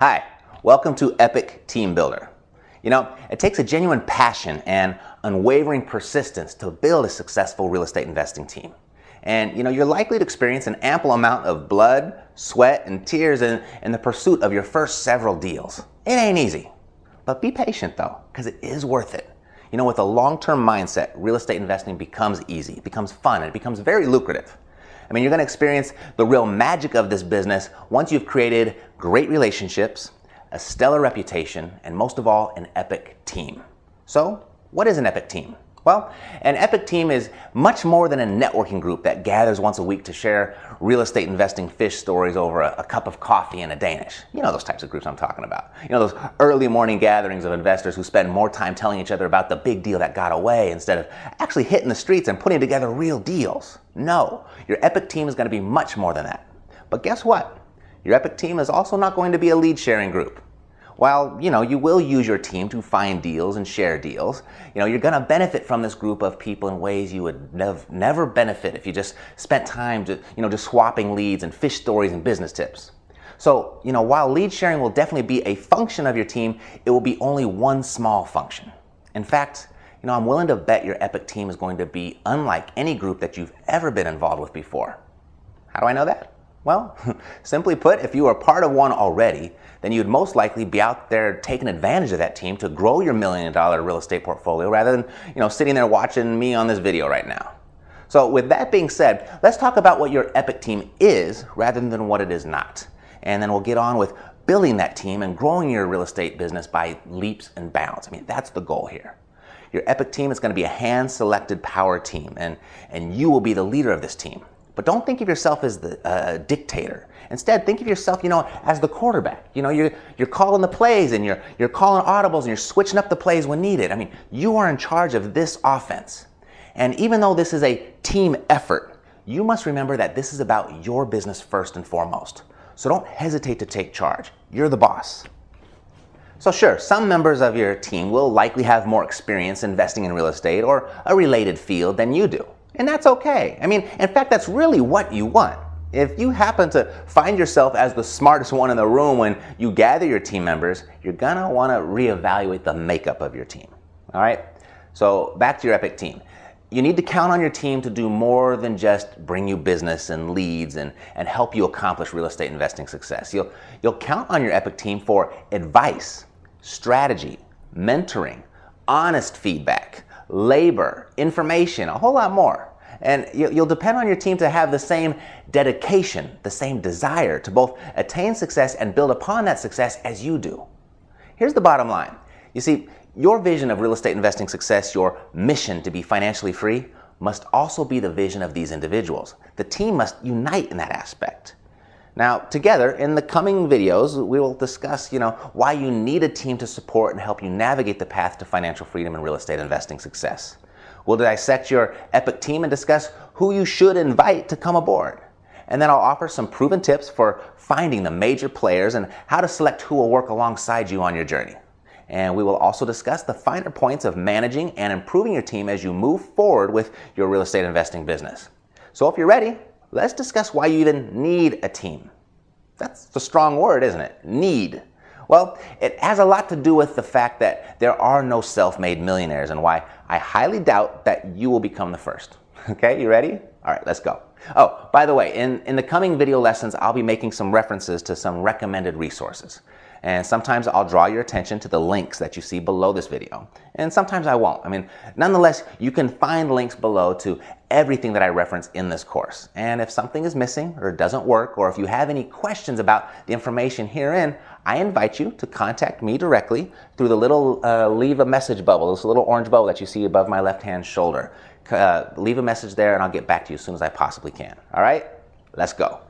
Hi, welcome to Epic Team Builder. You know, it takes a genuine passion and unwavering persistence to build a successful real estate investing team. And you know, you're likely to experience an ample amount of blood, sweat, and tears in, in the pursuit of your first several deals. It ain't easy. But be patient though, because it is worth it. You know, with a long term mindset, real estate investing becomes easy, it becomes fun, and it becomes very lucrative. I mean, you're going to experience the real magic of this business once you've created great relationships, a stellar reputation, and most of all, an epic team. So, what is an epic team? Well, an epic team is much more than a networking group that gathers once a week to share real estate investing fish stories over a, a, cup of coffee and a Danish. You know those types of groups I'm talking about. You know those early morning gatherings of investors who spend more time telling each other about the big deal that got away instead of actually hitting the streets and putting together real deals. No, your epic team is going to be much more than that. But guess what? Your epic team is also not going to be a lead sharing group while you know you will use your team to find deals and share deals you know you're going to benefit from this group of people in ways you would nev- never benefit if you just spent time to you know just swapping leads and fish stories and business tips. So you know while lead sharing will definitely be a function of your team it will be only one small function. In fact you know i'm willing to bet your epic team is going to be unlike any group that you've ever been involved with before. How do i know that well, simply put, if you are part of one already, then you'd most likely be out there taking advantage of that team to grow your million dollar real estate portfolio rather than, you know, sitting there watching me on this video right now. So with that being said, let's talk about what your epic team is rather than what it is not. And then we'll get on with building that team and growing your real estate business by leaps and bounds. I mean, that's the goal here. Your epic team is going to be a hand selected power team and, and you will be the leader of this team. But don't think of yourself as the uh, dictator. Instead, think of yourself, you know, as the quarterback. You know, you're, you're calling the plays and you're, you're calling audibles and you're switching up the plays when needed. I mean, you are in charge of this offense. And even though this is a team effort, you must remember that this is about your business first and foremost. So don't hesitate to take charge. You're the boss. So, sure, some members of your team will likely have more experience investing in real estate or a related field than you do. And that's okay. I mean, in fact, that's really what you want. If you happen to find yourself as the smartest one in the room when you gather your team members, you're gonna wanna reevaluate the makeup of your team. All right? So, back to your Epic team. You need to count on your team to do more than just bring you business and leads and, and help you accomplish real estate investing success. You'll, you'll count on your Epic team for advice, strategy, mentoring, honest feedback, labor, information, a whole lot more. And you'll depend on your team to have the same dedication, the same desire to both attain success and build upon that success as you do. Here's the bottom line. You see, your vision of real estate investing success, your mission to be financially free, must also be the vision of these individuals. The team must unite in that aspect. Now, together in the coming videos, we will discuss, you know, why you need a team to support and help you navigate the path to financial freedom and real estate investing success. We'll dissect your epic team and discuss who you should invite to come aboard. And then I'll offer some proven tips for finding the major players and how to select who will work alongside you on your journey. And we will also discuss the finer points of managing and improving your team as you move forward with your real estate investing business. So if you're ready, let's discuss why you even need a team. That's a strong word, isn't it? Need. Well, it has a lot to do with the fact that there are no self made millionaires and why I highly doubt that you will become the first. Okay, you ready? All right, let's go. Oh, by the way, in, in the coming video lessons, I'll be making some references to some recommended resources. And sometimes I'll draw your attention to the links that you see below this video. And sometimes I won't. I mean, nonetheless, you can find links below to everything that I reference in this course. And if something is missing or doesn't work, or if you have any questions about the information herein, I invite you to contact me directly through the little uh, leave a message bubble, this little orange bubble that you see above my left hand shoulder. Uh, leave a message there and I'll get back to you as soon as I possibly can. All right? Let's go.